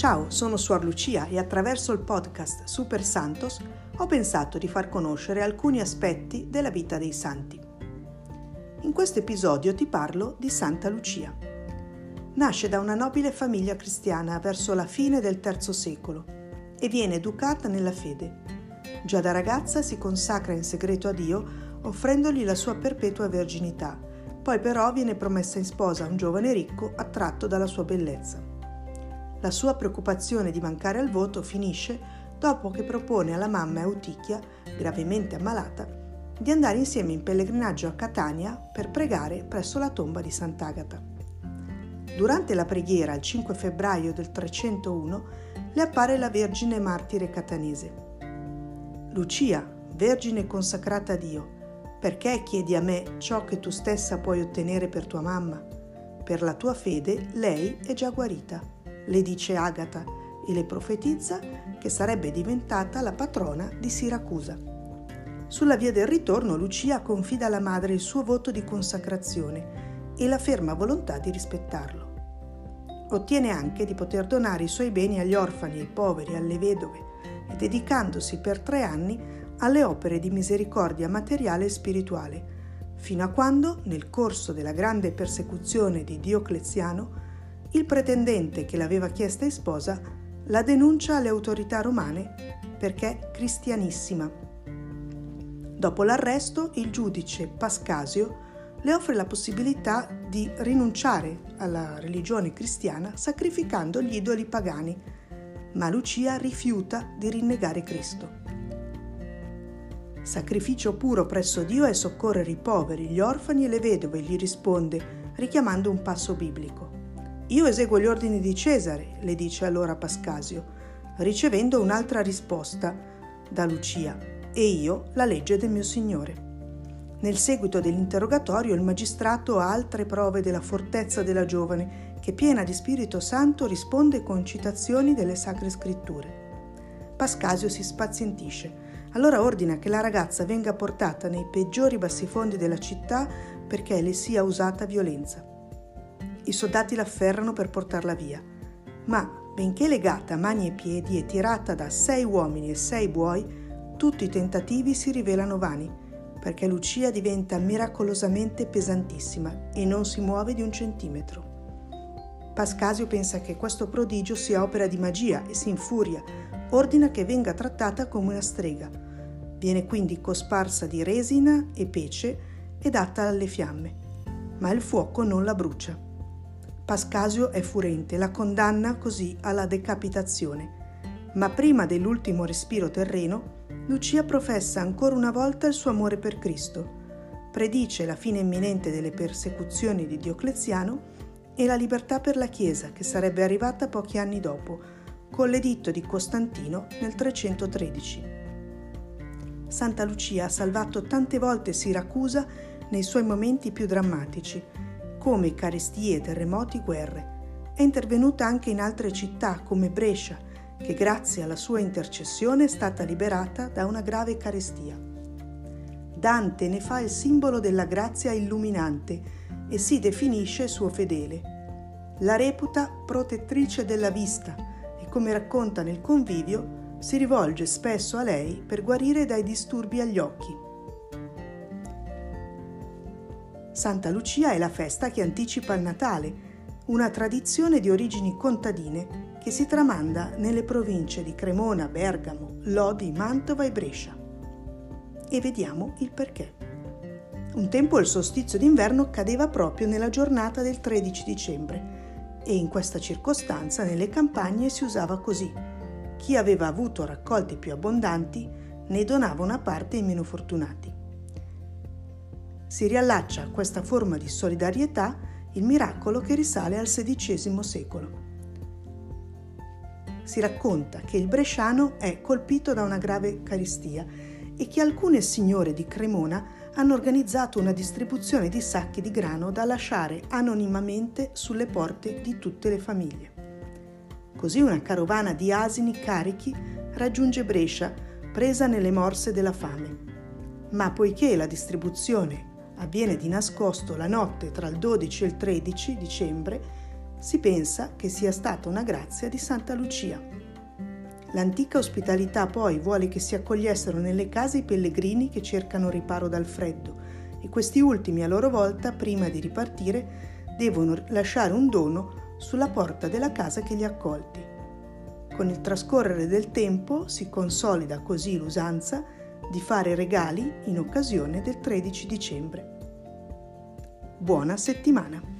Ciao, sono Suor Lucia e attraverso il podcast Super Santos ho pensato di far conoscere alcuni aspetti della vita dei santi. In questo episodio ti parlo di Santa Lucia. Nasce da una nobile famiglia cristiana verso la fine del III secolo e viene educata nella fede. Già da ragazza si consacra in segreto a Dio offrendogli la sua perpetua verginità, poi però viene promessa in sposa a un giovane ricco attratto dalla sua bellezza. La sua preoccupazione di mancare al voto finisce dopo che propone alla mamma Eutichia, gravemente ammalata, di andare insieme in pellegrinaggio a Catania per pregare presso la tomba di Sant'Agata. Durante la preghiera il 5 febbraio del 301 le appare la Vergine martire catanese. Lucia, Vergine consacrata a Dio, perché chiedi a me ciò che tu stessa puoi ottenere per tua mamma? Per la tua fede lei è già guarita, le dice Agata e le profetizza che sarebbe diventata la patrona di Siracusa. Sulla via del ritorno Lucia confida alla madre il suo voto di consacrazione e la ferma volontà di rispettarlo. Ottiene anche di poter donare i suoi beni agli orfani, ai poveri, alle vedove e dedicandosi per tre anni alle opere di misericordia materiale e spirituale, fino a quando, nel corso della grande persecuzione di Diocleziano, il pretendente che l'aveva chiesta in sposa la denuncia alle autorità romane perché cristianissima. Dopo l'arresto, il giudice Pascasio le offre la possibilità di rinunciare alla religione cristiana sacrificando gli idoli pagani, ma Lucia rifiuta di rinnegare Cristo. Sacrificio puro presso Dio è soccorrere i poveri, gli orfani e le vedove, gli risponde, richiamando un passo biblico. Io eseguo gli ordini di Cesare, le dice allora Pascasio, ricevendo un'altra risposta da Lucia, e io la legge del mio Signore. Nel seguito dell'interrogatorio il magistrato ha altre prove della fortezza della giovane, che piena di Spirito Santo risponde con citazioni delle Sacre Scritture. Pascasio si spazientisce allora ordina che la ragazza venga portata nei peggiori bassifondi della città perché le sia usata violenza. I soldati l'afferrano per portarla via, ma benché legata a mani e piedi e tirata da sei uomini e sei buoi, tutti i tentativi si rivelano vani, perché Lucia diventa miracolosamente pesantissima e non si muove di un centimetro. Pascasio pensa che questo prodigio sia opera di magia e si infuria, ordina che venga trattata come una strega. Viene quindi cosparsa di resina e pece e data alle fiamme, ma il fuoco non la brucia. Pascasio è furente, la condanna così alla decapitazione. Ma prima dell'ultimo respiro terreno, Lucia professa ancora una volta il suo amore per Cristo, predice la fine imminente delle persecuzioni di Diocleziano e la libertà per la Chiesa che sarebbe arrivata pochi anni dopo, con l'editto di Costantino nel 313. Santa Lucia ha salvato tante volte Siracusa nei suoi momenti più drammatici, come carestie, terremoti, guerre. È intervenuta anche in altre città come Brescia, che grazie alla sua intercessione è stata liberata da una grave carestia. Dante ne fa il simbolo della grazia illuminante e si definisce suo fedele. La reputa protettrice della vista, come racconta nel convivio, si rivolge spesso a lei per guarire dai disturbi agli occhi. Santa Lucia è la festa che anticipa il Natale, una tradizione di origini contadine che si tramanda nelle province di Cremona, Bergamo, Lodi, Mantova e Brescia. E vediamo il perché. Un tempo il solstizio d'inverno cadeva proprio nella giornata del 13 dicembre e in questa circostanza nelle campagne si usava così. Chi aveva avuto raccolte più abbondanti ne donava una parte ai meno fortunati. Si riallaccia a questa forma di solidarietà il miracolo che risale al XVI secolo. Si racconta che il bresciano è colpito da una grave carestia e che alcune signore di Cremona hanno organizzato una distribuzione di sacchi di grano da lasciare anonimamente sulle porte di tutte le famiglie. Così una carovana di asini carichi raggiunge Brescia, presa nelle morse della fame. Ma poiché la distribuzione avviene di nascosto la notte tra il 12 e il 13 dicembre, Si pensa che sia stata una grazia di Santa Lucia. L'antica ospitalità poi vuole che si accogliessero nelle case i pellegrini che cercano riparo dal freddo e questi ultimi a loro volta, prima di ripartire, devono lasciare un dono sulla porta della casa che li ha accolti. Con il trascorrere del tempo si consolida così l'usanza di fare regali in occasione del 13 dicembre. Buona settimana!